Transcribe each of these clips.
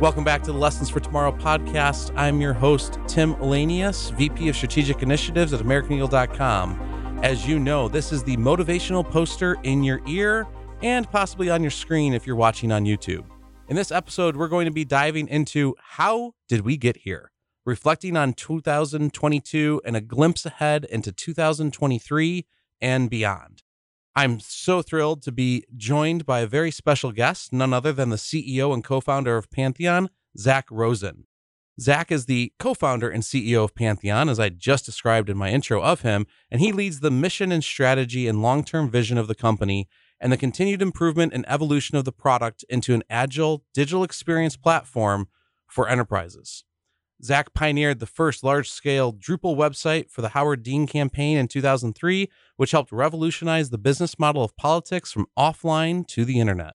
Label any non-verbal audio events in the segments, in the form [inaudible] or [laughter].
Welcome back to the Lessons for Tomorrow podcast. I'm your host, Tim Elanius, VP of Strategic Initiatives at AmericanEagle.com. As you know, this is the motivational poster in your ear and possibly on your screen if you're watching on YouTube. In this episode, we're going to be diving into how did we get here? Reflecting on 2022 and a glimpse ahead into 2023 and beyond. I'm so thrilled to be joined by a very special guest, none other than the CEO and co founder of Pantheon, Zach Rosen. Zach is the co founder and CEO of Pantheon, as I just described in my intro of him, and he leads the mission and strategy and long term vision of the company and the continued improvement and evolution of the product into an agile digital experience platform for enterprises. Zach pioneered the first large scale Drupal website for the Howard Dean campaign in 2003, which helped revolutionize the business model of politics from offline to the internet.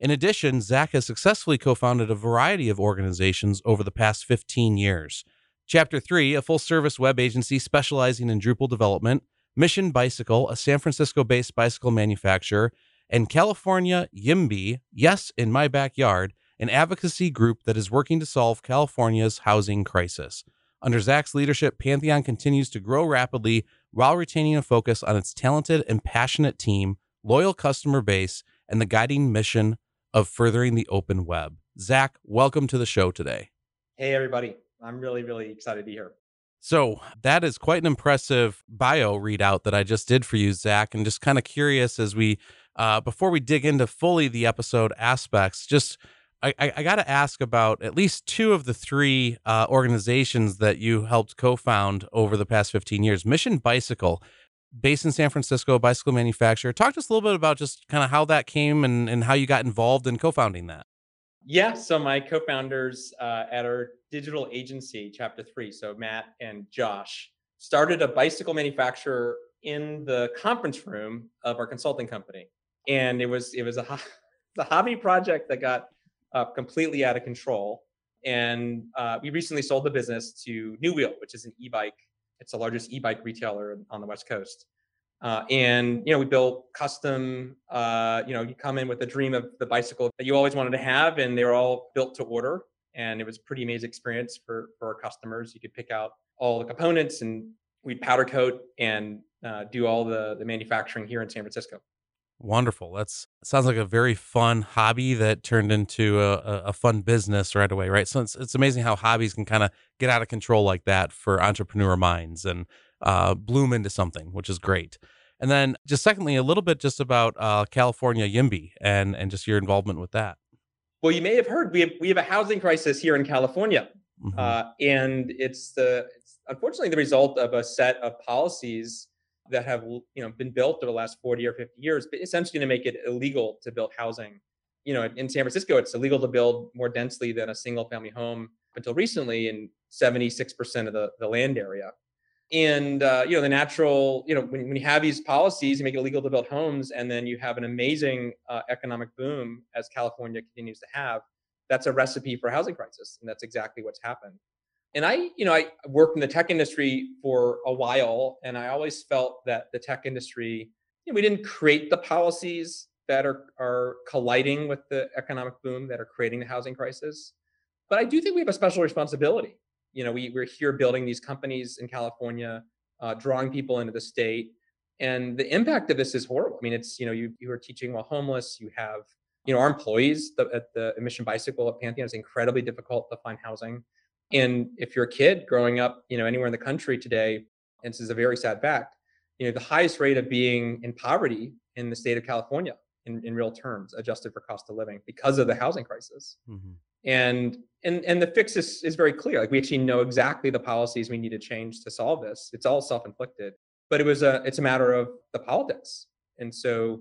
In addition, Zach has successfully co founded a variety of organizations over the past 15 years. Chapter 3, a full service web agency specializing in Drupal development, Mission Bicycle, a San Francisco based bicycle manufacturer, and California YIMBY, Yes in My Backyard, an advocacy group that is working to solve California's housing crisis. Under Zach's leadership, Pantheon continues to grow rapidly while retaining a focus on its talented and passionate team, loyal customer base, and the guiding mission of furthering the open web. Zach, welcome to the show today. Hey, everybody. I'm really, really excited to be here. So, that is quite an impressive bio readout that I just did for you, Zach. And just kind of curious as we, uh, before we dig into fully the episode aspects, just I, I got to ask about at least two of the three uh, organizations that you helped co-found over the past 15 years. Mission Bicycle, based in San Francisco, bicycle manufacturer. Talk to us a little bit about just kind of how that came and, and how you got involved in co-founding that. Yeah, so my co-founders uh, at our digital agency, Chapter Three, so Matt and Josh, started a bicycle manufacturer in the conference room of our consulting company, and it was it was a [laughs] the hobby project that got uh, completely out of control. And uh, we recently sold the business to New Wheel, which is an e-bike. It's the largest e-bike retailer on the West Coast. Uh, and you know, we built custom. Uh, you know, you come in with a dream of the bicycle that you always wanted to have, and they were all built to order. And it was a pretty amazing experience for for our customers. You could pick out all the components, and we'd powder coat and uh, do all the the manufacturing here in San Francisco. Wonderful. That's sounds like a very fun hobby that turned into a, a fun business right away, right? So it's, it's amazing how hobbies can kind of get out of control like that for entrepreneur minds and uh, bloom into something, which is great. And then just secondly, a little bit just about uh, California YIMBY and and just your involvement with that. Well, you may have heard we have we have a housing crisis here in California, mm-hmm. uh, and it's the it's unfortunately the result of a set of policies that have you know been built over the last 40 or 50 years, but essentially to make it illegal to build housing. You know, in San Francisco, it's illegal to build more densely than a single family home until recently in 76% of the, the land area. And uh, you know, the natural, you know, when, when you have these policies, you make it illegal to build homes, and then you have an amazing uh, economic boom as California continues to have. That's a recipe for housing crisis, and that's exactly what's happened and I, you know, I worked in the tech industry for a while, and I always felt that the tech industry, you know, we didn't create the policies that are are colliding with the economic boom that are creating the housing crisis. But I do think we have a special responsibility. You know, we we're here building these companies in California, uh, drawing people into the state, and the impact of this is horrible. I mean, it's you know, you you are teaching while homeless. You have you know our employees the, at the Mission Bicycle at Pantheon is incredibly difficult to find housing and if you're a kid growing up, you know, anywhere in the country today, and this is a very sad fact, you know, the highest rate of being in poverty in the state of California in, in real terms, adjusted for cost of living because of the housing crisis. Mm-hmm. And and and the fix is, is very clear. Like we actually know exactly the policies we need to change to solve this. It's all self-inflicted. But it was a it's a matter of the politics. And so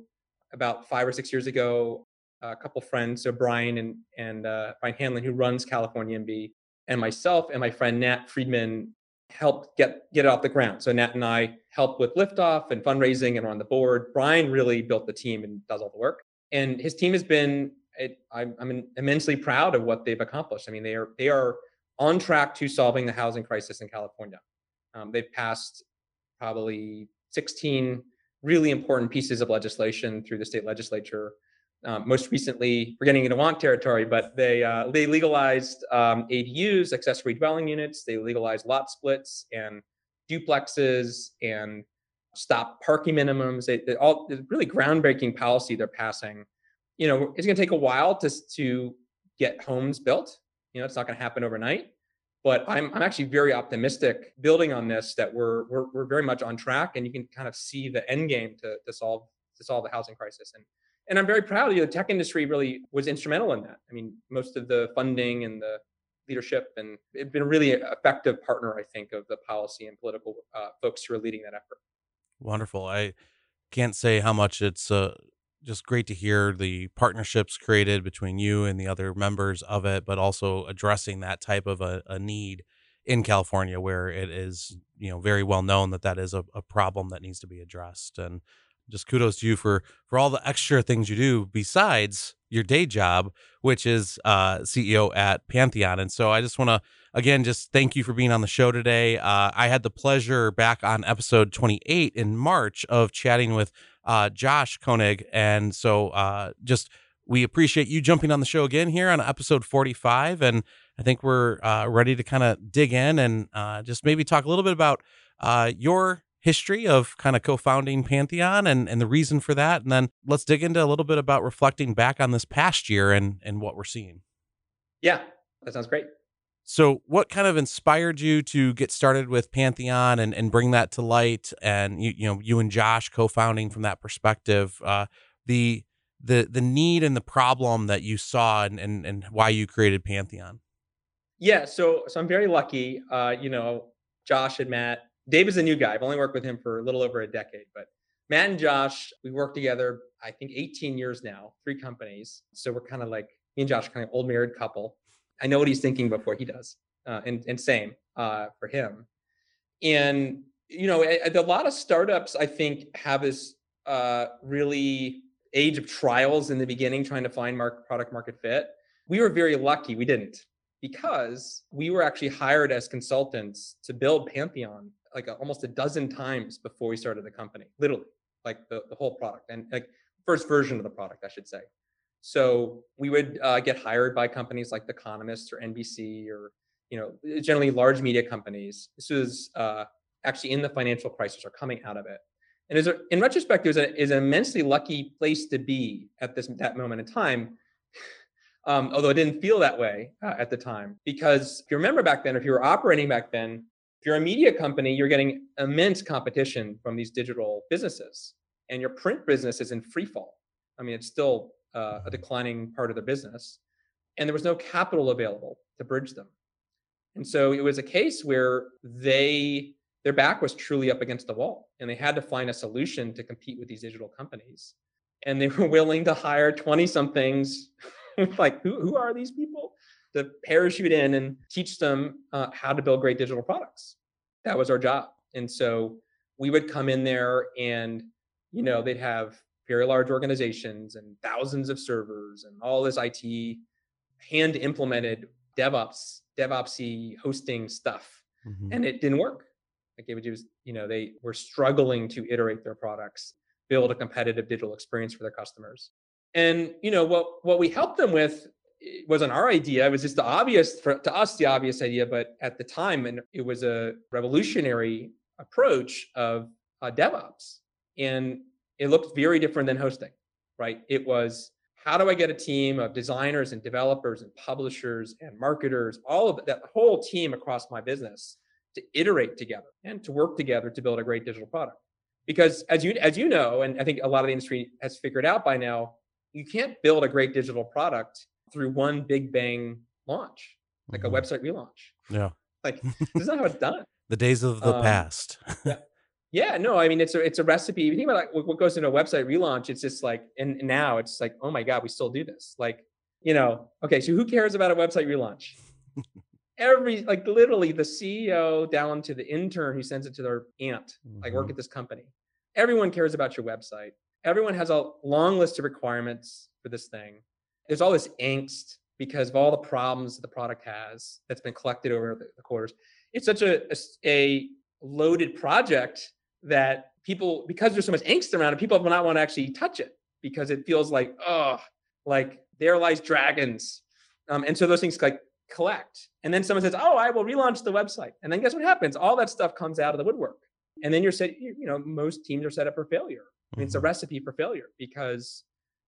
about five or six years ago, a couple friends, so Brian and and uh, Brian Hanlon, who runs California YIMBY, and myself and my friend Nat Friedman helped get get it off the ground. So Nat and I helped with liftoff and fundraising and on the board. Brian really built the team and does all the work. And his team has been it, I'm, I'm immensely proud of what they've accomplished. I mean, they are they are on track to solving the housing crisis in California. Um, they've passed probably 16 really important pieces of legislation through the state legislature. Um, most recently, we're getting into want territory, but they uh, they legalized um, ADUs, accessory dwelling units. They legalized lot splits and duplexes and stop parking minimums. They, they all really groundbreaking policy they're passing. You know, it's going to take a while to to get homes built. You know, it's not going to happen overnight. But I'm I'm actually very optimistic building on this that we're we're we're very much on track, and you can kind of see the end game to to solve to solve the housing crisis. And and I'm very proud you. The tech industry really was instrumental in that. I mean, most of the funding and the leadership and it's been a really effective partner, I think, of the policy and political uh, folks who are leading that effort. Wonderful. I can't say how much it's uh, just great to hear the partnerships created between you and the other members of it, but also addressing that type of a, a need in California where it is, you know, very well known that that is a, a problem that needs to be addressed. And just kudos to you for for all the extra things you do besides your day job, which is uh, CEO at Pantheon. And so I just want to again just thank you for being on the show today. Uh, I had the pleasure back on episode 28 in March of chatting with uh, Josh Koenig, and so uh, just we appreciate you jumping on the show again here on episode 45 and i think we're uh, ready to kind of dig in and uh, just maybe talk a little bit about uh, your history of kind of co-founding Pantheon and, and the reason for that. And then let's dig into a little bit about reflecting back on this past year and, and what we're seeing. Yeah, that sounds great. So what kind of inspired you to get started with Pantheon and, and bring that to light? And you, you know, you and Josh co-founding from that perspective, uh, the, the, the need and the problem that you saw and, and, and why you created Pantheon. Yeah. So, so I'm very lucky. Uh, you know, Josh and Matt Dave is a new guy. I've only worked with him for a little over a decade, but Matt and Josh, we worked together, I think 18 years now, three companies. So we're kind of like me and Josh, kind of old married couple. I know what he's thinking before he does, uh, and and same uh, for him. And you know, a, a, lot of startups I think have this uh, really age of trials in the beginning, trying to find market, product market fit. We were very lucky; we didn't because we were actually hired as consultants to build Pantheon like a, almost a dozen times before we started the company, literally, like the, the whole product and like first version of the product, I should say. So we would uh, get hired by companies like The Economist or NBC or you know generally large media companies. This was uh, actually in the financial crisis or coming out of it. And a, in retrospect, it was, a, is an immensely lucky place to be at this that moment in time. Um, although it didn't feel that way uh, at the time, because if you remember back then, if you were operating back then, you're a media company, you're getting immense competition from these digital businesses, and your print business is in free fall. I mean, it's still uh, a declining part of the business, and there was no capital available to bridge them. And so it was a case where they their back was truly up against the wall, and they had to find a solution to compete with these digital companies. And they were [laughs] willing to hire 20 somethings. [laughs] like, who, who are these people? To parachute in and teach them uh, how to build great digital products. That was our job. And so we would come in there and, you know, they'd have very large organizations and thousands of servers and all this IT hand implemented DevOps, DevOpsy hosting stuff. Mm-hmm. And it didn't work. Like it was, you know, they were struggling to iterate their products, build a competitive digital experience for their customers. And you know what what we helped them with it wasn't our idea. It was just the obvious for, to us, the obvious idea. But at the time, and it was a revolutionary approach of uh, DevOps, and it looked very different than hosting. Right? It was how do I get a team of designers and developers and publishers and marketers, all of that whole team across my business to iterate together and to work together to build a great digital product. Because as you as you know, and I think a lot of the industry has figured out by now, you can't build a great digital product through one big bang launch, like mm-hmm. a website relaunch. Yeah. Like [laughs] this is not how it's done. the days of the um, past. yeah. [laughs] Yeah, no, I mean it's a it's a recipe. If you think about like what goes into a website relaunch, it's just like and now it's like, oh my God, we still do this. Like, you know, okay, so who cares about a website relaunch? Every like literally the CEO down to the intern who sends it to their aunt, mm-hmm. like work at this company. Everyone cares about your website. Everyone has a long list of requirements for this thing there's all this angst because of all the problems the product has that's been collected over the, the quarters. It's such a, a, a loaded project that people, because there's so much angst around it, people will not want to actually touch it. because it feels like oh like there lies dragons um, and so those things like collect and then someone says oh i will relaunch the website and then guess what happens all that stuff comes out of the woodwork and then you're set you know most teams are set up for failure I mean, it's a mm-hmm. recipe for failure because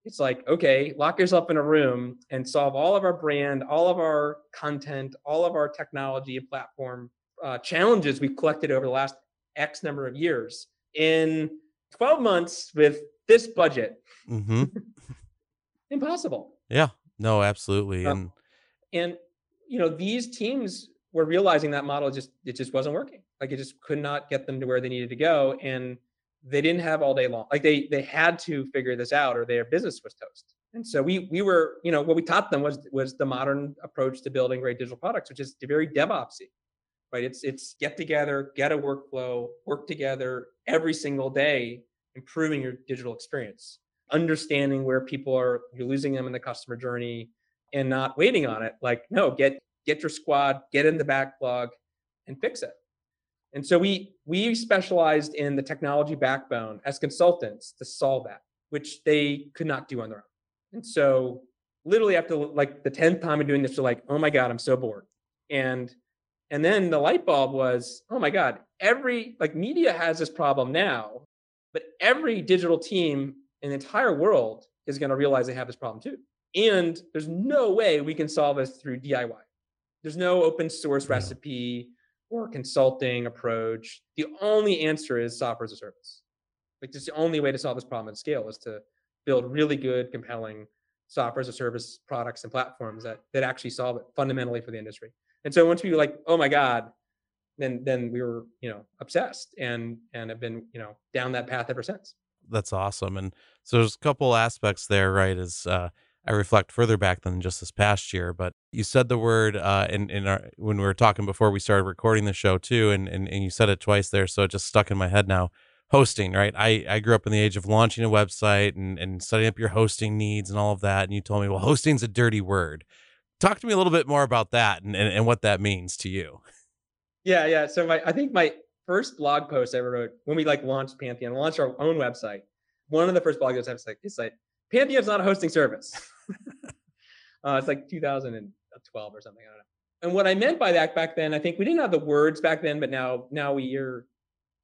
it's like okay lock yourself in a room and solve all of our brand all of our content all of our technology and platform uh, challenges we've collected over the last x number of years in 12 months with this budget. Mm-hmm. impossible. Yeah. No absolutely um, and and you know these teams were realizing that model just it just wasn't working. Like it just could not get them to where they needed to go and they didn't have all day long like they they had to figure this out or their business was toast. And so we we were you know what we taught them was was the modern approach to building great digital products which is very devopsy right? It's it's get together get a workflow work together every single day improving your digital experience understanding where people are you're losing them in the customer journey and not waiting on it. Like no get get your squad get in the backlog and fix it and so we we specialized in the technology backbone as consultants to solve that which they could not do on their own and so literally after like the 10th time of doing this they're like oh my god i'm so bored and and then the light bulb was oh my god every like media has this problem now but every digital team in the entire world is going to realize they have this problem too. And there's no way we can solve this through DIY. There's no open source recipe or consulting approach. The only answer is software as a service. Like, just the only way to solve this problem at scale is to build really good, compelling software as a service products and platforms that that actually solve it fundamentally for the industry. And so once we were like, oh my God, then then we were you know obsessed and and have been you know down that path ever since that's awesome and so there's a couple aspects there right Is uh I reflect further back than just this past year, but you said the word uh, in in our when we were talking before we started recording the show too, and, and and you said it twice there, so it just stuck in my head now. Hosting, right? I I grew up in the age of launching a website and and setting up your hosting needs and all of that, and you told me, well, [laughs] hosting's a dirty word. Talk to me a little bit more about that and and, and what that means to you. Yeah, yeah. So my I think my first blog post I ever wrote when we like launched Pantheon, launched our own website. One of the first blog posts I was like, it's like Pantheon's not a hosting service. [laughs] uh, it's like 2012 or something. I don't know. And what I meant by that back then, I think we didn't have the words back then, but now now we are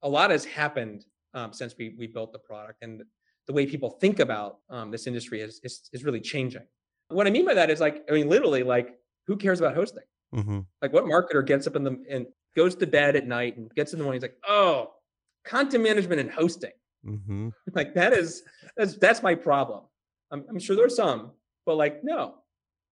a lot has happened um, since we we built the product and the way people think about um, this industry is, is is really changing. What I mean by that is like I mean literally like who cares about hosting? Mm-hmm. Like what marketer gets up in the and goes to bed at night and gets in the morning, he's like, oh, content management and hosting. Mm-hmm. [laughs] Like that is that's that's my problem. I'm, I'm sure there's some, but like no,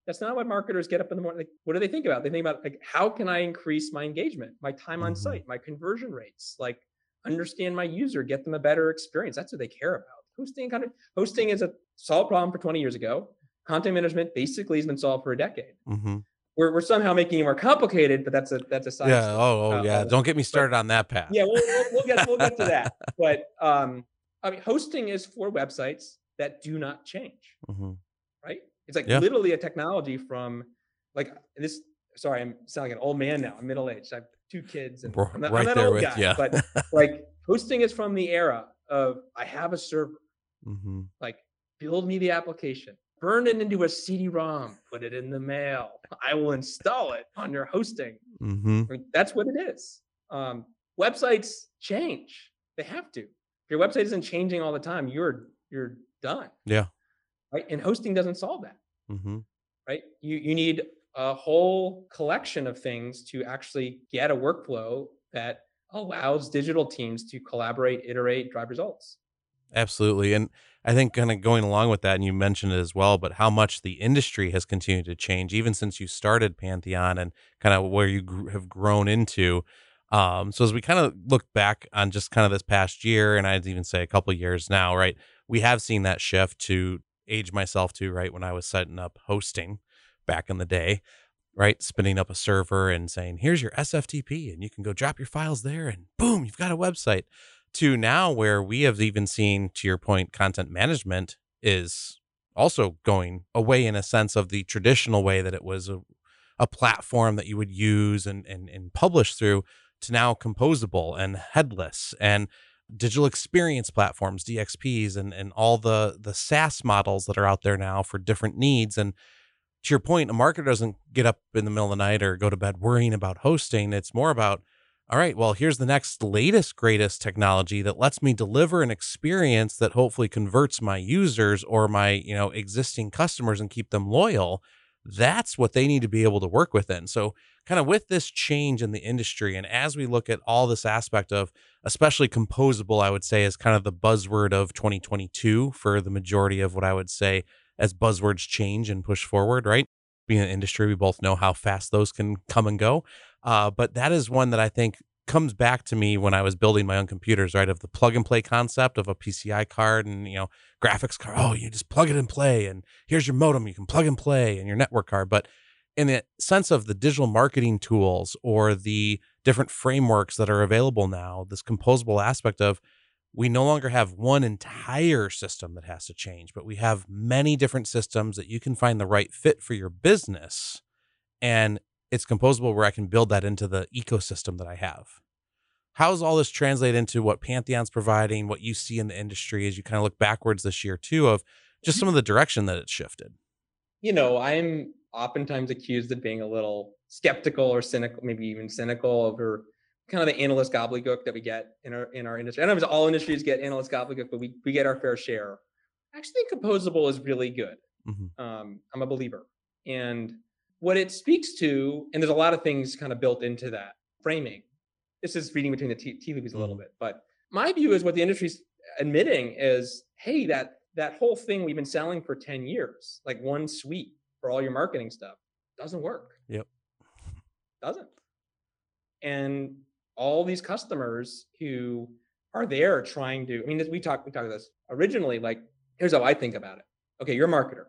that's not what marketers get up in the morning. Like, what do they think about? They think about like how can I increase my engagement, my time on mm-hmm. site, my conversion rates, like understand my user, get them a better experience. That's what they care about. Hosting kind of hosting is a solved problem for 20 years ago. Content management basically has been solved for a decade. Mm-hmm we're, we're somehow making it more complicated, but that's a that's a side. Yeah. Oh, oh uh, yeah. Don't get me started but, on that path. Yeah, we'll, we'll, we'll, get we'll get to that. [laughs] But um, I mean, hosting is for websites that do not change. Mm-hmm. Right. It's like yeah. literally a technology from like this. Sorry, I'm sounding like an old man now. I'm middle aged. I have two kids, and I'm not, right I'm there with guy, you. but [laughs] like hosting is from the era of I have a server. Mm-hmm. Like build me the application burn it into a CD-ROM, put it in the mail. I will install it on your hosting. Mm-hmm. I mean, that's what it is. Um, websites change; they have to. If your website isn't changing all the time, you're you're done. Yeah. Right. And hosting doesn't solve that. Mm-hmm. Right. You you need a whole collection of things to actually get a workflow that allows digital teams to collaborate, iterate, drive results. Absolutely. And I think kind of going along with that, and you mentioned it as well, but how much the industry has continued to change even since you started Pantheon and kind of where you gr- have grown into. Um, so as we kind of look back on just kind of this past year, and I'd even say a couple years now, right? We have seen that shift to age myself to right when I was setting up hosting back in the day, right? Spinning up a server and saying, here's your SFTP, and you can go drop your files there, and boom, you've got a website to now where we have even seen to your point content management is also going away in a sense of the traditional way that it was a, a platform that you would use and, and and publish through to now composable and headless and digital experience platforms, DXPs, and and all the the SaaS models that are out there now for different needs. And to your point, a marketer doesn't get up in the middle of the night or go to bed worrying about hosting. It's more about, all right, well, here's the next latest, greatest technology that lets me deliver an experience that hopefully converts my users or my, you know, existing customers and keep them loyal. That's what they need to be able to work within. So kind of with this change in the industry and as we look at all this aspect of especially composable i would say is kind of the buzzword of 2022 for the majority of what i would say as buzzwords change and push forward right being an industry we both know how fast those can come and go uh, but that is one that i think comes back to me when i was building my own computers right of the plug and play concept of a pci card and you know graphics card oh you just plug it and play and here's your modem you can plug and play and your network card but in the sense of the digital marketing tools or the different frameworks that are available now, this composable aspect of we no longer have one entire system that has to change, but we have many different systems that you can find the right fit for your business. And it's composable where I can build that into the ecosystem that I have. How does all this translate into what Pantheon's providing, what you see in the industry as you kind of look backwards this year, too, of just some of the direction that it's shifted? You know, I'm oftentimes accused of being a little skeptical or cynical, maybe even cynical over kind of the analyst gobbledygook that we get in our in our industry. I know if all industries get analyst gobbledygook, but we we get our fair share. I actually think composable is really good. Mm-hmm. Um, I'm a believer, and what it speaks to, and there's a lot of things kind of built into that framing. This is reading between the tea, tea leaves a little mm-hmm. bit, but my view is what the industry's admitting is, hey, that that whole thing we've been selling for 10 years, like one suite, for all your marketing stuff doesn't work. Yep. Doesn't. And all these customers who are there trying to, I mean, we talked, we talked this originally, like, here's how I think about it. Okay, you're a marketer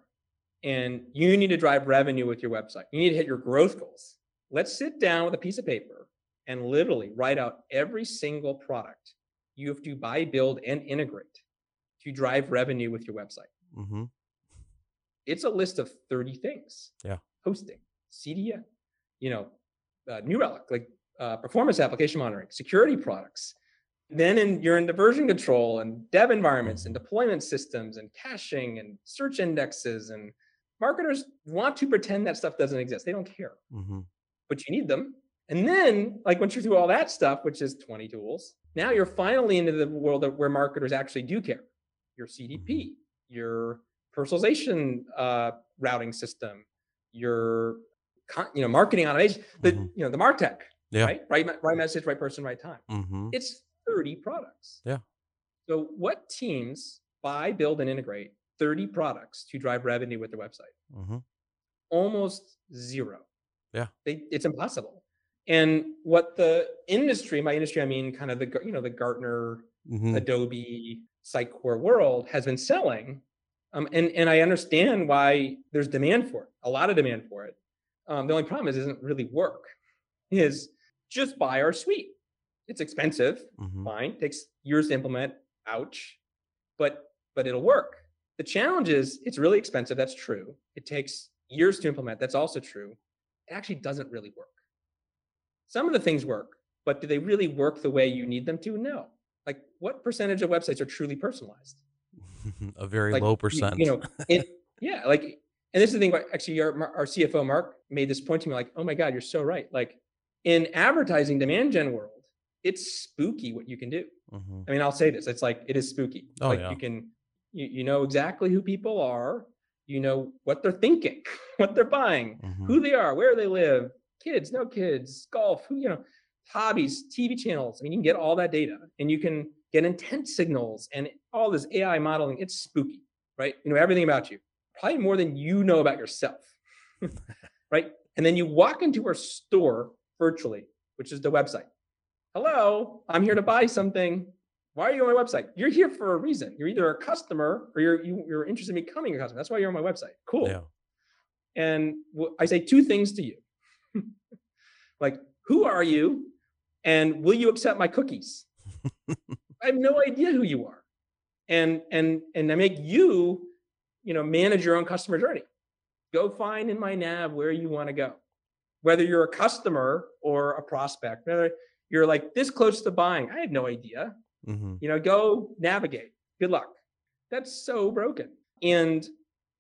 and you need to drive revenue with your website. You need to hit your growth goals. Let's sit down with a piece of paper and literally write out every single product you have to buy, build, and integrate to drive revenue with your website. Mm-hmm it's a list of 30 things. Yeah. Hosting, CDN, you know, uh, New Relic, like uh, performance application monitoring, security products. Then in, you're into version control and dev environments and deployment systems and caching and search indexes. And marketers want to pretend that stuff doesn't exist. They don't care, mm-hmm. but you need them. And then, like once you're through all that stuff, which is 20 tools, now you're finally into the world of where marketers actually do care. Your CDP, your personalization uh, routing system, your you know marketing automation, the mm-hmm. you know the Martech, yeah. right? Right, right message, right person, right time. Mm-hmm. It's 30 products. Yeah. So what teams buy, build, and integrate 30 products to drive revenue with their website? Mm-hmm. Almost zero. Yeah. They, it's impossible. And what the industry, my industry, I mean, kind of the you know the Gartner, mm-hmm. Adobe, Sitecore world has been selling um, and and I understand why there's demand for it, a lot of demand for it. Um, the only problem is it doesn't really work. Is just buy our suite. It's expensive, mm-hmm. fine. Takes years to implement. Ouch, but but it'll work. The challenge is it's really expensive. That's true. It takes years to implement. That's also true. It actually doesn't really work. Some of the things work, but do they really work the way you need them to? No. Like what percentage of websites are truly personalized? [laughs] a very like, low percent. You, you know, it, yeah, like, and this is the thing. Actually, our our CFO Mark made this point to me, like, oh my god, you're so right. Like, in advertising demand gen world, it's spooky what you can do. Mm-hmm. I mean, I'll say this: it's like it is spooky. Oh, like yeah. you can, you, you know exactly who people are. You know what they're thinking, [laughs] what they're buying, mm-hmm. who they are, where they live, kids, no kids, golf, who you know, hobbies, TV channels. I mean, you can get all that data, and you can get intent signals and all this AI modeling. It's spooky, right? You know everything about you, probably more than you know about yourself, [laughs] right? And then you walk into our store virtually, which is the website. Hello, I'm here to buy something. Why are you on my website? You're here for a reason. You're either a customer or you're you, are you are interested in becoming a customer. That's why you're on my website. Cool. Yeah. And I say two things to you. [laughs] like, who are you? And will you accept my cookies? [laughs] I have no idea who you are. And and and I make you, you know, manage your own customer journey. Go find in my nav where you want to go. Whether you're a customer or a prospect, whether you're like this close to buying, I have no idea. Mm-hmm. You know, go navigate. Good luck. That's so broken. And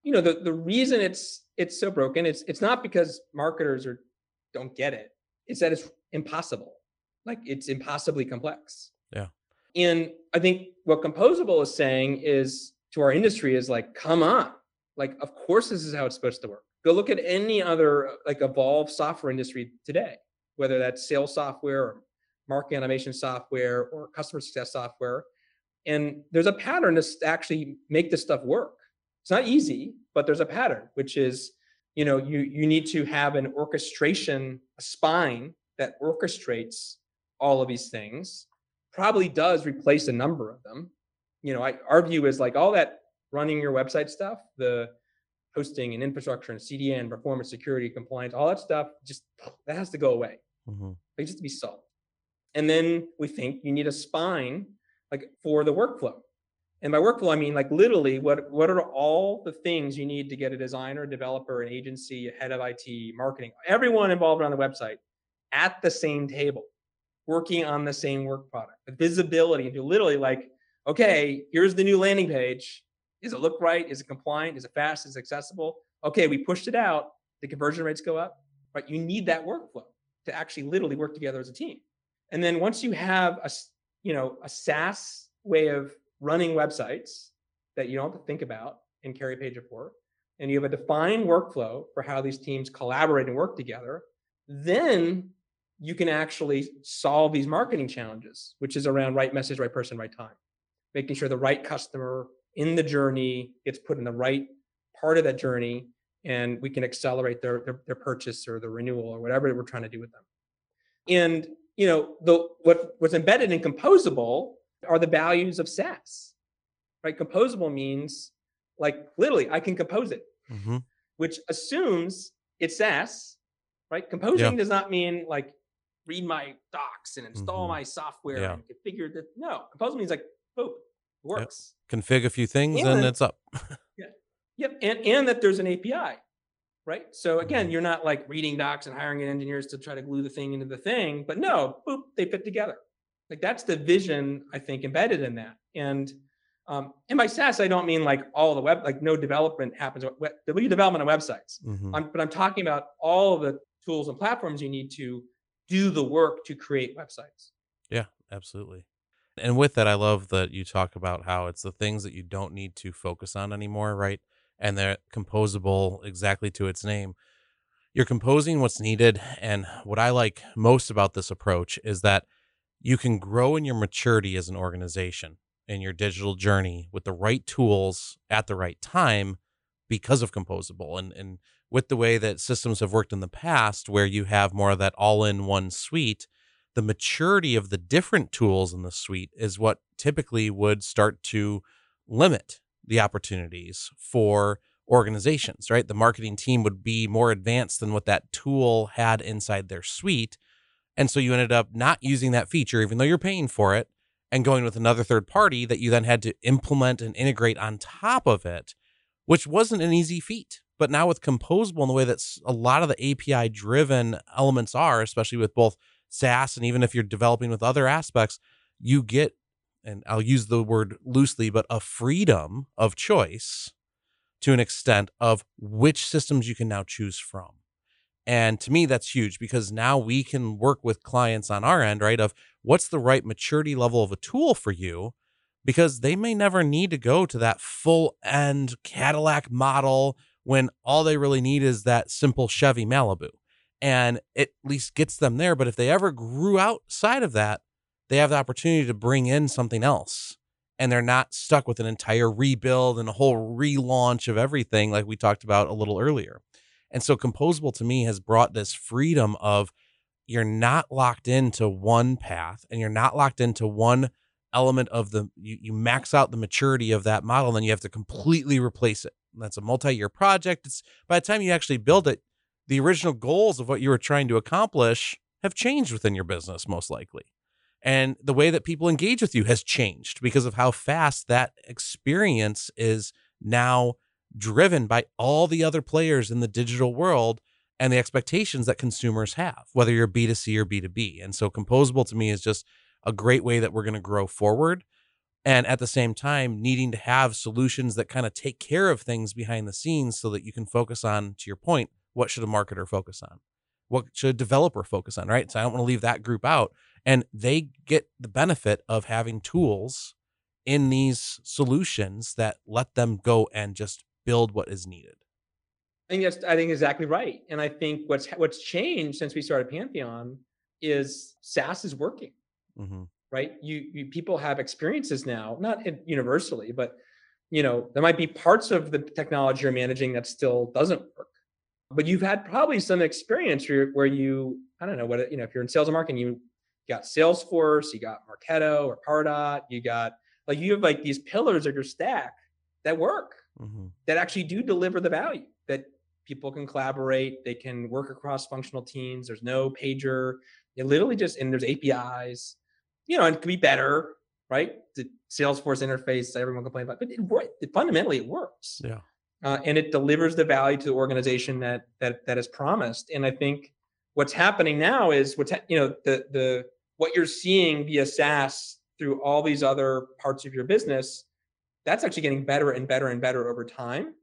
you know, the the reason it's it's so broken, it's it's not because marketers are don't get it. It's that it's impossible. Like it's impossibly complex. Yeah. And I think what Composable is saying is to our industry is like, come on. Like, of course, this is how it's supposed to work. Go look at any other like evolved software industry today, whether that's sales software or marketing automation software or customer success software. And there's a pattern to actually make this stuff work. It's not easy, but there's a pattern, which is, you know, you you need to have an orchestration, a spine that orchestrates all of these things. Probably does replace a number of them. You know, I, our view is like all that running your website stuff, the hosting and infrastructure and CDN, performance, security, compliance, all that stuff, just that has to go away. Mm-hmm. It needs to be solved. And then we think you need a spine like for the workflow. And by workflow, I mean like literally what what are all the things you need to get a designer, a developer, an agency, a head of IT, marketing, everyone involved on the website at the same table, working on the same work product. The visibility into literally like, okay, here's the new landing page. Does it look right? Is it compliant? Is it fast? Is it accessible? Okay, we pushed it out. The conversion rates go up. Right? You need that workflow to actually literally work together as a team. And then once you have a, you know, a SaaS way of running websites that you don't have to think about in carry page report, and you have a defined workflow for how these teams collaborate and work together, then you can actually solve these marketing challenges, which is around right message, right person, right time, making sure the right customer in the journey gets put in the right part of that journey, and we can accelerate their, their, their purchase or the renewal or whatever we're trying to do with them. And you know, the what what's embedded in composable are the values of SaaS. Right? Composable means like literally I can compose it, mm-hmm. which assumes it's SaaS. Right? Composing yeah. does not mean like read my docs and install mm-hmm. my software yeah. and configure the no. Composable means like boom, works. Yep. Config a few things and, and it's up. [laughs] yeah. Yep. And and that there's an API right? So again, you're not like reading docs and hiring engineers to try to glue the thing into the thing, but no, boop, they fit together. Like that's the vision I think embedded in that. And um, and by SaaS, I don't mean like all the web, like no development happens. We development on websites, mm-hmm. I'm, but I'm talking about all of the tools and platforms you need to do the work to create websites. Yeah, absolutely. And with that, I love that you talk about how it's the things that you don't need to focus on anymore, right? And they're composable exactly to its name. You're composing what's needed. And what I like most about this approach is that you can grow in your maturity as an organization in your digital journey with the right tools at the right time because of composable and and with the way that systems have worked in the past where you have more of that all-in-one suite the maturity of the different tools in the suite is what typically would start to limit the opportunities for organizations, right? The marketing team would be more advanced than what that tool had inside their suite. And so you ended up not using that feature, even though you're paying for it, and going with another third party that you then had to implement and integrate on top of it, which wasn't an easy feat. But now with Composable and the way that a lot of the API driven elements are, especially with both SaaS and even if you're developing with other aspects, you get and I'll use the word loosely, but a freedom of choice to an extent of which systems you can now choose from. And to me, that's huge because now we can work with clients on our end, right? Of what's the right maturity level of a tool for you, because they may never need to go to that full end Cadillac model when all they really need is that simple Chevy Malibu. And it at least gets them there. But if they ever grew outside of that, they have the opportunity to bring in something else and they're not stuck with an entire rebuild and a whole relaunch of everything like we talked about a little earlier. And so composable to me has brought this freedom of you're not locked into one path and you're not locked into one element of the you, you max out the maturity of that model and then you have to completely replace it. And that's a multi-year project. It's by the time you actually build it, the original goals of what you were trying to accomplish have changed within your business most likely and the way that people engage with you has changed because of how fast that experience is now driven by all the other players in the digital world and the expectations that consumers have, whether you're B2C or B2B. And so composable to me is just a great way that we're going to grow forward and at the same time needing to have solutions that kind of take care of things behind the scenes so that you can focus on to your point what should a marketer focus on what should a developer focus on right so i don't want to leave that group out and they get the benefit of having tools in these solutions that let them go and just build what is needed I think that's I think exactly right. And I think what's what's changed since we started Pantheon is SaaS is working. Mm-hmm right? You, you people have experiences now, not universally, but you know, there might be parts of the technology you're managing that still doesn't work. But you've had probably some experience where, where you, I don't know what, you know, if you're in sales and marketing, you got Salesforce, you got Marketo or Pardot, you got like you have like these pillars of your stack that work, mm-hmm. that actually do deliver the value that people can collaborate, they can work across functional teams. There's no pager. It literally just and there's APIs you know, and it could be better, right? The Salesforce interface, everyone complain about, but it, it fundamentally it works. Yeah. Uh, and it delivers the value to the organization that that that is promised. And I think what's happening now is what's ha- you know the the what you're seeing via SaaS through all these other parts of your business, that's actually getting better and better and better over time.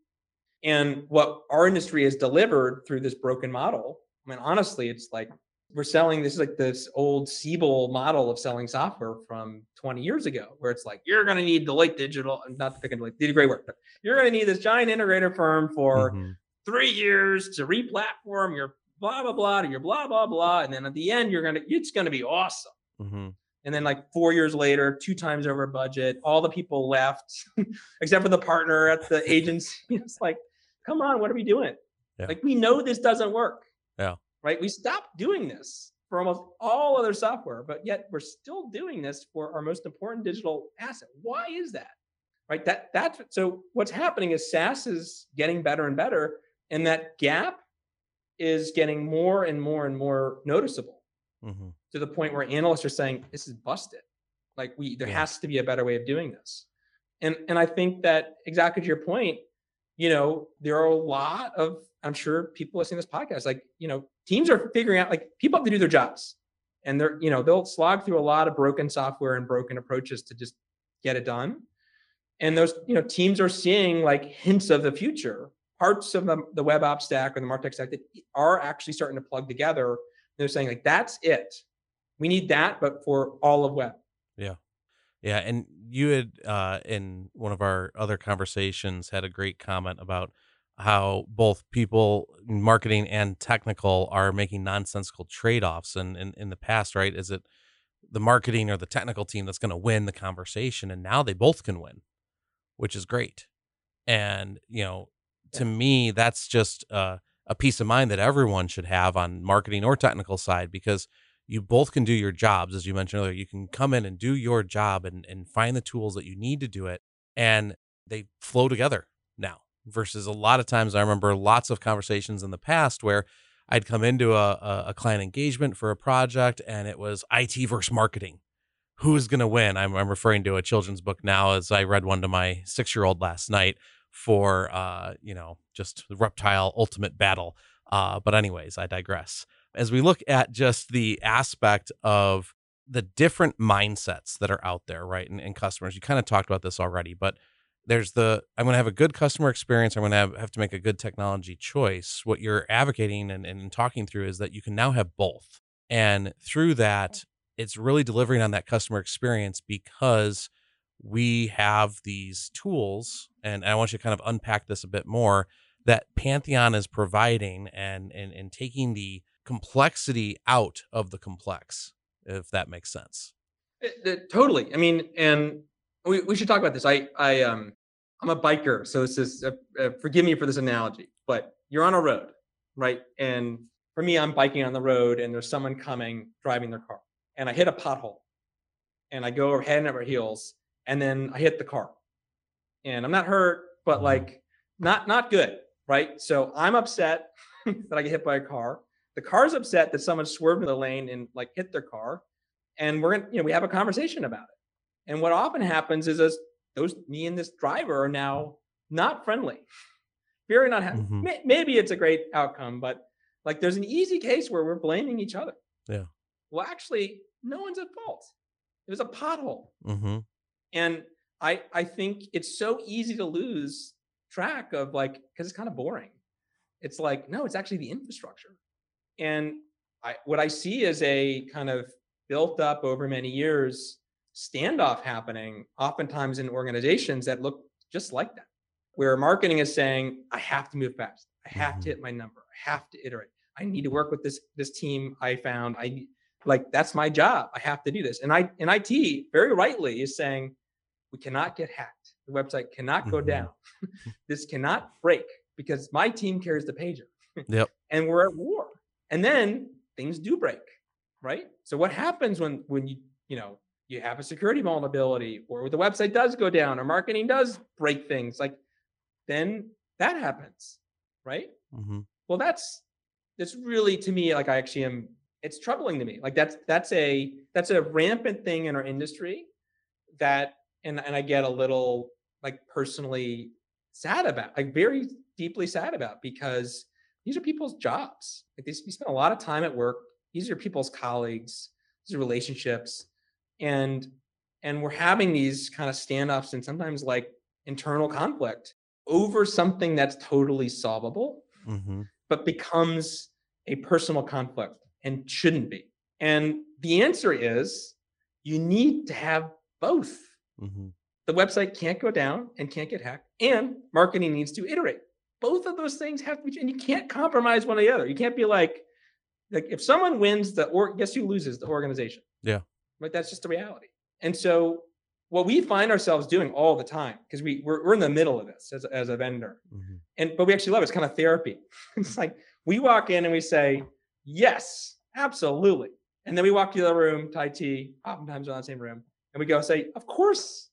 And what our industry has delivered through this broken model, I mean, honestly, it's like we're selling this is like this old Siebel model of selling software from 20 years ago, where it's like you're going to need Deloitte Digital, not the Deloitte, did great work, but you're going to need this giant integrator firm for mm-hmm. three years to re-platform your blah blah blah to your blah blah blah, and then at the end you're gonna it's going to be awesome. Mm-hmm. And then like four years later, two times over budget, all the people left, [laughs] except for the partner at the [laughs] agency. [laughs] it's like, come on, what are we doing? Yeah. Like we know this doesn't work. Yeah right? We stopped doing this for almost all other software, but yet we're still doing this for our most important digital asset. Why is that? Right? That that's so what's happening is SaaS is getting better and better, and that gap is getting more and more and more noticeable mm-hmm. to the point where analysts are saying this is busted. Like we there yeah. has to be a better way of doing this. And and I think that exactly to your point, you know, there are a lot of I'm sure people listening to this podcast, like, you know, teams are figuring out like people have to do their jobs and they're, you know, they'll slog through a lot of broken software and broken approaches to just get it done. And those, you know, teams are seeing like hints of the future, parts of the, the web app stack or the martech stack that are actually starting to plug together. They're saying like, that's it. We need that, but for all of web. Yeah. Yeah. And you had, uh, in one of our other conversations, had a great comment about how both people marketing and technical are making nonsensical trade-offs and in, in the past right is it the marketing or the technical team that's going to win the conversation and now they both can win which is great and you know to me that's just uh, a peace of mind that everyone should have on marketing or technical side because you both can do your jobs as you mentioned earlier you can come in and do your job and, and find the tools that you need to do it and they flow together now versus a lot of times I remember lots of conversations in the past where I'd come into a, a client engagement for a project and it was IT versus marketing. Who's going to win? I'm, I'm, referring to a children's book now as I read one to my six year old last night for, uh, you know, just reptile ultimate battle. Uh, but, anyways, I digress. As we look at just the aspect of the different mindsets that are out there, right? And, and customers, you kind of talked about this already, but there's the I'm going to have a good customer experience. I'm going to have, have to make a good technology choice. What you're advocating and, and talking through is that you can now have both. And through that, it's really delivering on that customer experience because we have these tools. And I want you to kind of unpack this a bit more that Pantheon is providing and, and, and taking the complexity out of the complex, if that makes sense. It, eh, it, totally. I mean, and we, we should talk about this. I I um I'm a biker, so this is uh, uh, forgive me for this analogy, but you're on a road, right? And for me, I'm biking on the road, and there's someone coming driving their car, and I hit a pothole, and I go over head and over heels, and then I hit the car, and I'm not hurt, but mm-hmm. like not not good, right? So I'm upset [laughs] that I get hit by a car. The car's upset that someone swerved in the lane and like hit their car, and we're gonna you know we have a conversation about it and what often happens is as those me and this driver are now not friendly, [laughs] very not happy. Mm-hmm. Maybe it's a great outcome, but like there's an easy case where we're blaming each other. Yeah. Well, actually, no one's at fault. It was a pothole. Mm-hmm. And I I think it's so easy to lose track of like because it's kind of boring. It's like no, it's actually the infrastructure. And I what I see is a kind of built up over many years standoff happening, oftentimes in organizations that look just like that, where marketing is saying, I have to move fast. I have to Mhm. hit my number. I have to iterate. I need to work with this this team I found. I like that's my job. I have to do this. And I and IT very rightly is saying we cannot get hacked. The website cannot go Mhm. down. [laughs] this cannot break because my team carries the pager. Yep. [laughs] and we're at war. And then things do break, right? So what happens when when you you know you have a security vulnerability or the website does go down or marketing does break things like then that happens, right? Mm-hmm. well that's that's really to me like i actually am it's troubling to me like that's that's a that's a rampant thing in our industry that and and i get a little like personally sad about like very deeply sad about because these are people's jobs like they, we spend a lot of time at work these are people's colleagues these are relationships and and we're having these kind of standoffs and sometimes like internal conflict over something that's totally solvable Mm-hmm. but becomes a personal conflict and shouldn't be. And the answer is you need to have both. Mm-hmm. The website can't go down and can't get hacked, and marketing needs to iterate. Both of those things have to be, and you can't compromise one or the other. You can't be like, like if someone wins the or guess who loses the organization. Yeah. Right. That's just the reality. And so what we find ourselves doing all the time, because we we're, we're in the middle of this as, a- as a vendor, Mm-hmm. and but we actually love it. It's kind of therapy. [laughs] it's like we walk in and we say, yes, absolutely. And then we walk to the other room, to IT, oftentimes we're in the same room, and we go say, of course.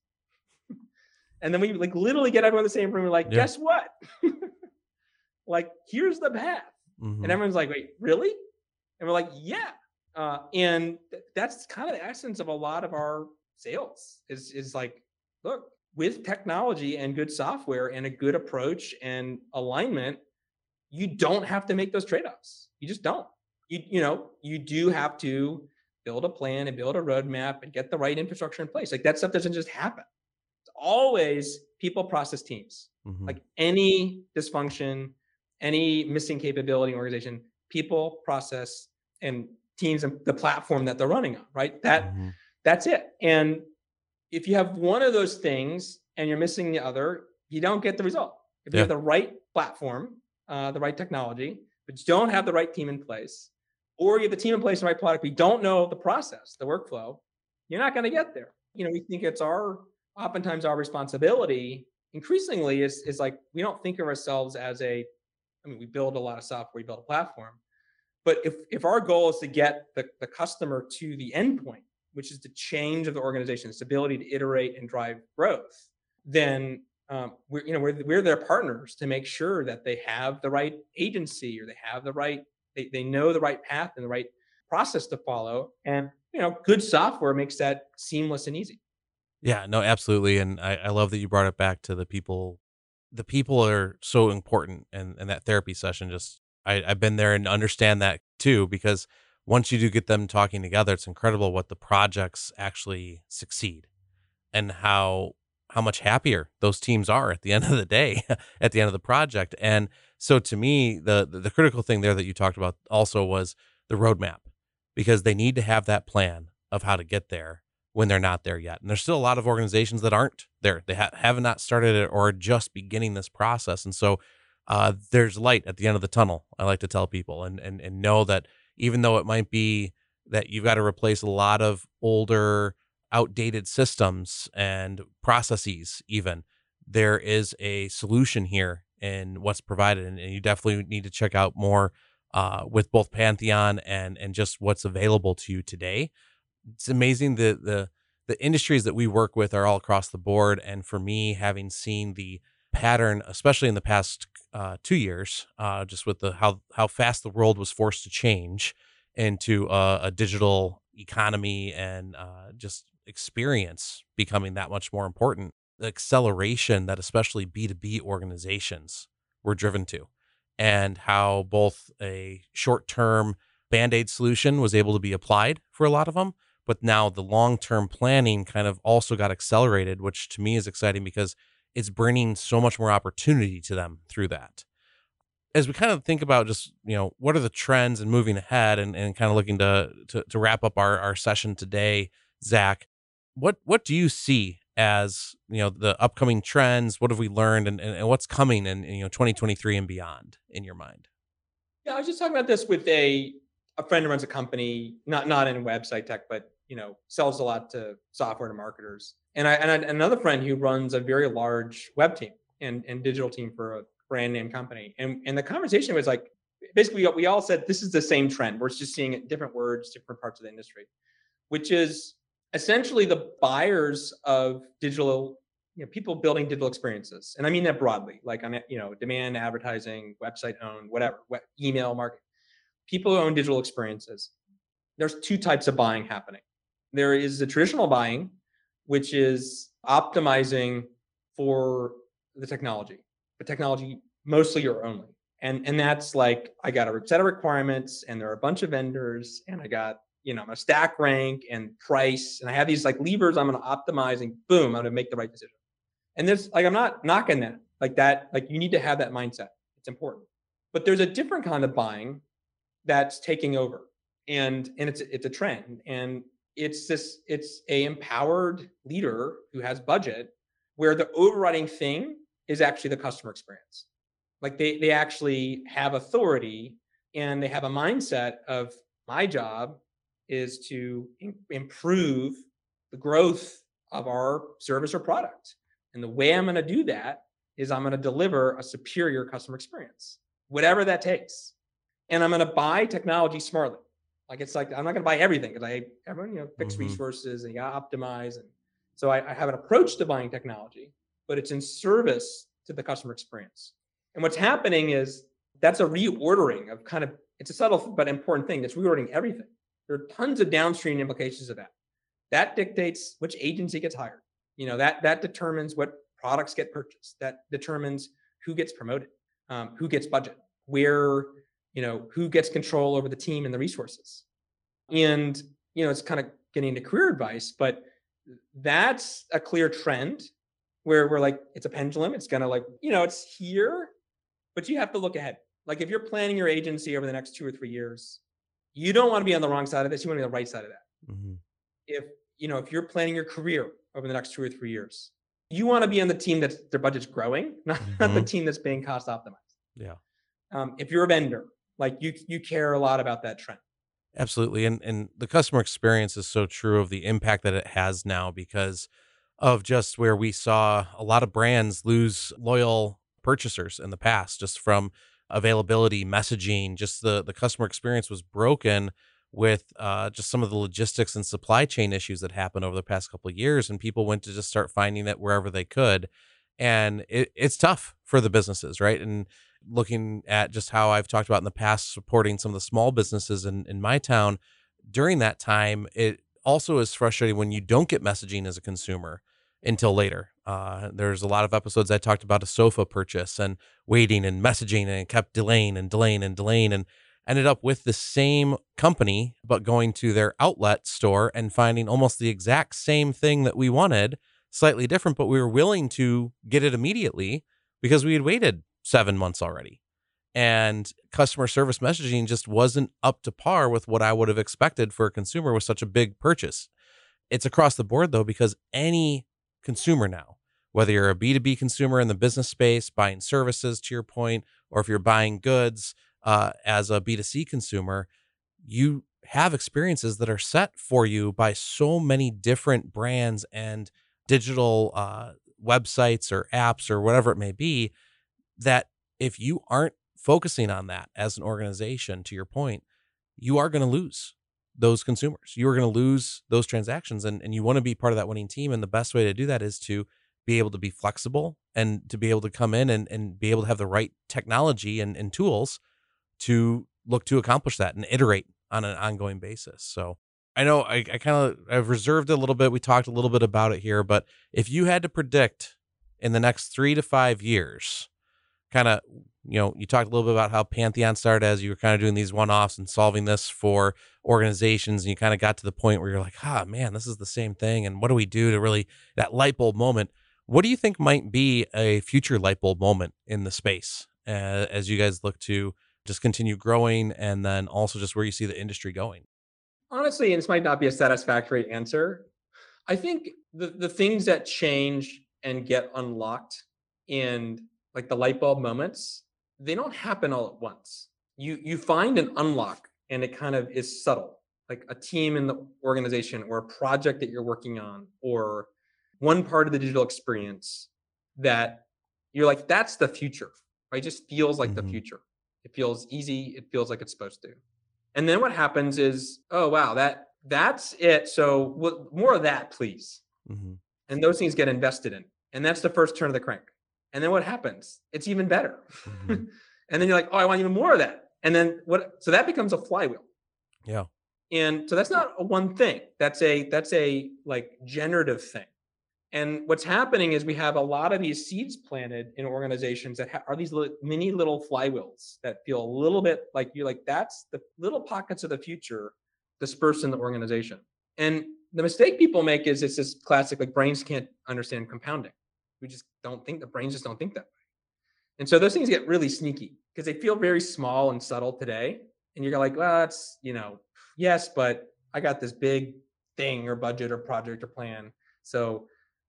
[laughs] and then we like literally get everyone in the same room. We're like, Yeah. guess what? [laughs] like, here's the path. Mm-hmm. And everyone's like, wait, really? And we're like, yeah. Uh, and th- that's kind of the essence of a lot of our sales is, is like, look, with technology and good software and a good approach and alignment, you don't have to make those trade-offs. You just don't. You, you know, you do have to build a plan and build a roadmap and get the right infrastructure in place. Like that stuff doesn't just happen. It's always people process teams Mm-hmm. like any dysfunction, any missing capability in organization, people, process, and teams and the platform that they're running on, right? That Mhm. that's it. And if you have one of those things and you're missing the other, you don't get the result. If you have the right platform, uh, the right technology, but you don't have the right team in place, or you have the team in place, the right product, you don't know the process, the workflow, you're not going to get there. You know, we think it's our oftentimes our responsibility increasingly is is like we don't think of ourselves as a I mean, we build a lot of software, we build a platform. But if if our goal is to get the, the customer to the endpoint, which is the change of the organization, its ability to iterate and drive growth, then um, we're you know we're we're their partners to make sure that they have the right agency or they have the right they, they know the right path and the right process to follow. And you know, good software makes that seamless and easy. Yeah, no, absolutely. And I, I love that you brought it back to the people. The people are so important and, and that therapy session just I, I've been there and understand that too, because once you do get them talking together, it's incredible what the projects actually succeed and how how much happier those teams are at the end of the day, [laughs] at the end of the project. And so to me, the the, the critical thing there that you talked about also was the roadmap, because they need to have that plan of how to get there when they're not there yet. And there's still a lot of organizations that aren't there. They ha- have not started it or are just beginning this process. And so uh, there's light at the end of the tunnel. I like to tell people and, and, and know that even though it might be that you've got to replace a lot of older, outdated systems and processes, even there is a solution here in what's provided. And, and you definitely need to check out more uh, with both Pantheon and, and just what's available to you today it's amazing the the the industries that we work with are all across the board and for me having seen the pattern especially in the past uh, two years uh, just with the how how fast the world was forced to change into a, a digital economy and uh, just experience becoming that much more important acceleration that especially b2b organizations were driven to and how both a short-term band-aid solution was able to be applied for a lot of them but now the long-term planning kind of also got accelerated, which to me is exciting because it's bringing so much more opportunity to them through that. As we kind of think about just, you know, what are the trends and moving ahead and, and kind of looking to, to, to wrap up our, our session today, Zach, what, what do you see as, you know, the upcoming trends? What have we learned and, and, and what's coming in, in, you know, 2023 and beyond in your mind? Yeah, I was just talking about this with a, a friend who runs a company, not, not in website tech, but you know sells a lot to software to marketers and i and I, another friend who runs a very large web team and, and digital team for a brand name company and and the conversation was like basically we all said this is the same trend we're just seeing it different words different parts of the industry which is essentially the buyers of digital you know people building digital experiences and i mean that broadly like on you know demand advertising website owned whatever web, email market people who own digital experiences there's two types of buying happening there is the traditional buying, which is optimizing for the technology, the technology mostly or only. And, and that's like, I got a set of requirements and there are a bunch of vendors and I got, you know, a stack rank and price. And I have these like levers I'm to optimize and boom, I'm to make the right decision. And there's like, I'm not knocking that like that. Like you need to have that mindset. It's important. But there's a different kind of buying that's taking over and and it's it's a trend and it's this it's a empowered leader who has budget where the overriding thing is actually the customer experience like they they actually have authority and they have a mindset of my job is to improve the growth of our service or product and the way i'm going to do that is i'm going to deliver a superior customer experience whatever that takes and i'm going to buy technology smartly like it's like I'm not going to buy everything because I everyone you know fixed mm-hmm. resources and you got to optimize and so I, I have an approach to buying technology, but it's in service to the customer experience. And what's happening is that's a reordering of kind of it's a subtle but important thing that's reordering everything. There are tons of downstream implications of that. That dictates which agency gets hired. You know that that determines what products get purchased. That determines who gets promoted, um, who gets budget, where you know who gets control over the team and the resources and you know it's kind of getting into career advice but that's a clear trend where we're like it's a pendulum it's gonna like you know it's here but you have to look ahead like if you're planning your agency over the next two or three years you don't want to be on the wrong side of this you want to be on the right side of that mm-hmm. if you know if you're planning your career over the next two or three years you want to be on the team that's their budget's growing [laughs] not, mm-hmm. not the team that's being cost optimized yeah um, if you're a vendor like you you care a lot about that trend. Absolutely. And and the customer experience is so true of the impact that it has now because of just where we saw a lot of brands lose loyal purchasers in the past just from availability, messaging, just the the customer experience was broken with uh, just some of the logistics and supply chain issues that happened over the past couple of years, and people went to just start finding it wherever they could, and it, it's tough for the businesses, right? And looking at just how I've talked about in the past supporting some of the small businesses in, in my town during that time, it also is frustrating when you don't get messaging as a consumer until later. Uh, there's a lot of episodes I talked about a sofa purchase and waiting and messaging and kept delaying and delaying and delaying and ended up with the same company, but going to their outlet store and finding almost the exact same thing that we wanted, slightly different, but we were willing to get it immediately because we had waited seven months already. And customer service messaging just wasn't up to par with what I would have expected for a consumer with such a big purchase. It's across the board though, because any consumer now, whether you're a B2B consumer in the business space, buying services to your point, or if you're buying goods uh, as a B2C consumer, you have experiences that are set for you by so many different brands and digital uh, websites or apps or whatever it may be that if you aren't focusing on that as an organization, to your point, you are going to lose those consumers. You are going to lose those transactions. And, and you want to be part of that winning team. And the best way to do that is to be able to be flexible and to be able to come in and, and be able to have the right technology and, and tools to look to accomplish that and iterate on an ongoing basis. So I know I, I kind of I've reserved a little bit. We talked a little bit about it here, but if you had to predict in the next three to five years kind of you know, you talked a little bit about how Pantheon started as you were kind of doing these one offs and solving this for organizations. And you kind of got to the point where you're like, ah, man, this is the same thing. And what do we do to really that light bulb moment? What do you think might be a future light bulb moment in the space uh, as you guys look to just continue growing and then also just where you see the industry going? Honestly, and this might not be a satisfactory answer. I think the, the things that change and get unlocked in like the light bulb moments they don't happen all at once. You you find an unlock and it kind of is subtle, like a team in the organization or a project that you're working on or one part of the digital experience that you're like that's the future. Right? It just feels like mm-hmm. the future. It feels easy, it feels like it's supposed to. And then what happens is, oh wow, that that's it. So more of that, please. Mm-hmm. And those things get invested in. And that's the first turn of the crank. And then what happens? It's even better. Mm-hmm. [laughs] and then you're like, oh, I want even more of that. And then what? So that becomes a flywheel. Yeah. And so that's not a one thing. That's a that's a like generative thing. And what's happening is we have a lot of these seeds planted in organizations that ha- are these little, mini little flywheels that feel a little bit like you're like that's the little pockets of the future dispersed in the organization. And the mistake people make is it's this classic like brains can't understand compounding we just don't think the brains just don't think that way. And so those things get really sneaky because they feel very small and subtle today. And you're like, well, that's, you know, yes, but I got this big thing or budget or project or plan. So,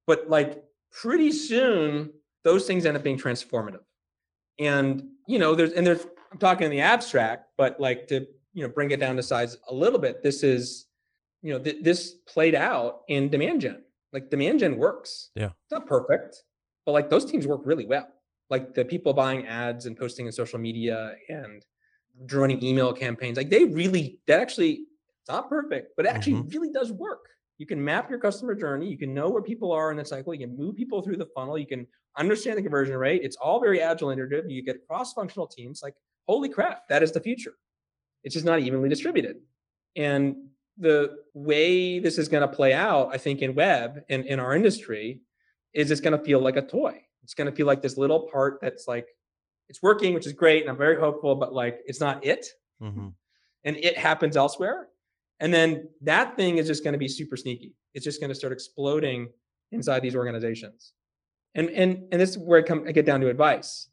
but like pretty soon, those things end up being transformative. And, you know, there's, and there's, I'm talking in the abstract, but like to, you know, bring it down to size a little bit, this is, you know, th- this played out in demand gen like demand gen works. Yeah. It's not perfect, but like those teams work really well. Like the people buying ads and posting in social media and running email campaigns, like they really, that actually, it's not perfect, but it actually mm-hmm. really does work. You can map your customer journey. You can know where people are in the cycle. You can move people through the funnel. You can understand the conversion rate. It's all very agile and iterative. You get cross functional teams. Like, holy crap, that is the future. It's just not evenly distributed. And the way this is going to play out, I think, in web and in our industry, is it's going to feel like a toy. It's going to feel like this little part that's like it's working, which is great, and I'm very hopeful, but like it's not it, mm-hmm. and it happens elsewhere. And then that thing is just going to be super sneaky. It's just going to start exploding inside these organizations. And and and this is where I come I get down to advice.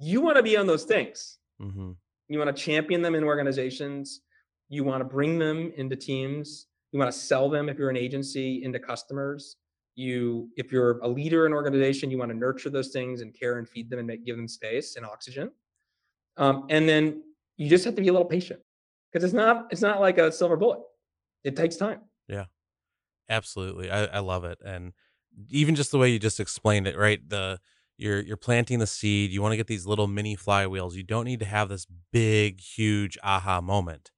You want to be on those things. Mm-hmm. You want to champion them in organizations you want to bring them into teams you want to sell them if you're an agency into customers you if you're a leader in an organization you want to nurture those things and care and feed them and make, give them space and oxygen um, and then you just have to be a little patient because it's not it's not like a silver bullet. It takes time. Yeah. Absolutely. I, I love it and even just the way you just explained it right? The you're you're planting the seed you want to get these little mini flywheels you don't need to have this big huge aha moment.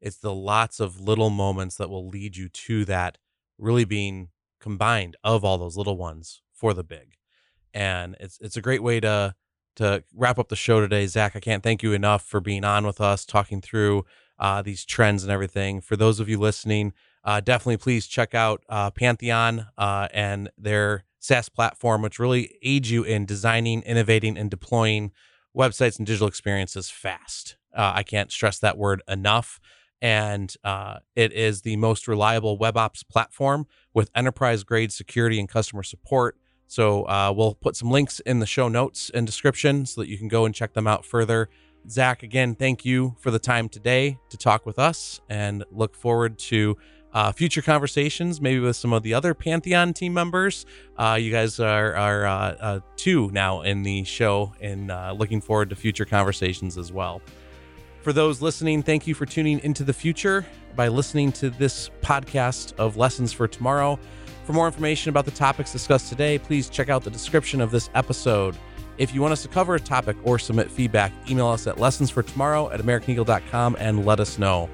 It's the lots of little moments that will lead you to that really being combined of all those little ones for the big. And it's it's a great way to to wrap up the show today. Zach, I can't thank you enough for being on with us, talking through uh, these trends and everything. For those of you listening, uh, definitely please check out uh, Pantheon uh, and their SaaS platform, which really aids you in designing, innovating, and deploying websites and digital experiences fast. Uh, I can't stress that word enough and uh, it is the most reliable web ops platform with enterprise grade security and customer support. So uh, we'll put some links in the show notes and description so that you can go and check them out further. Zach, again, thank you for the time today to talk with us and look forward to uh, future conversations, maybe with some of the other Pantheon team members. Uh, you guys are, are uh, uh two now in the show and uh, looking forward to future conversations as well. For those listening, thank you for tuning into the future by listening to this podcast of Lessons for Tomorrow. For more information about the topics discussed today, please check out the description of this episode. If you want us to cover a topic or submit feedback, email us at lessonsfortomorrow at americaneagle.com and let us know.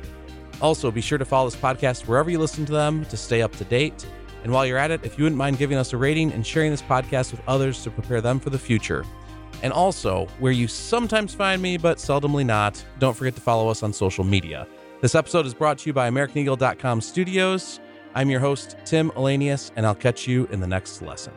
Also, be sure to follow this podcast wherever you listen to them to stay up to date. And while you're at it, if you wouldn't mind giving us a rating and sharing this podcast with others to prepare them for the future. And also, where you sometimes find me, but seldomly not, don't forget to follow us on social media. This episode is brought to you by AmericanEagle.com Studios. I'm your host, Tim Elanius, and I'll catch you in the next lesson.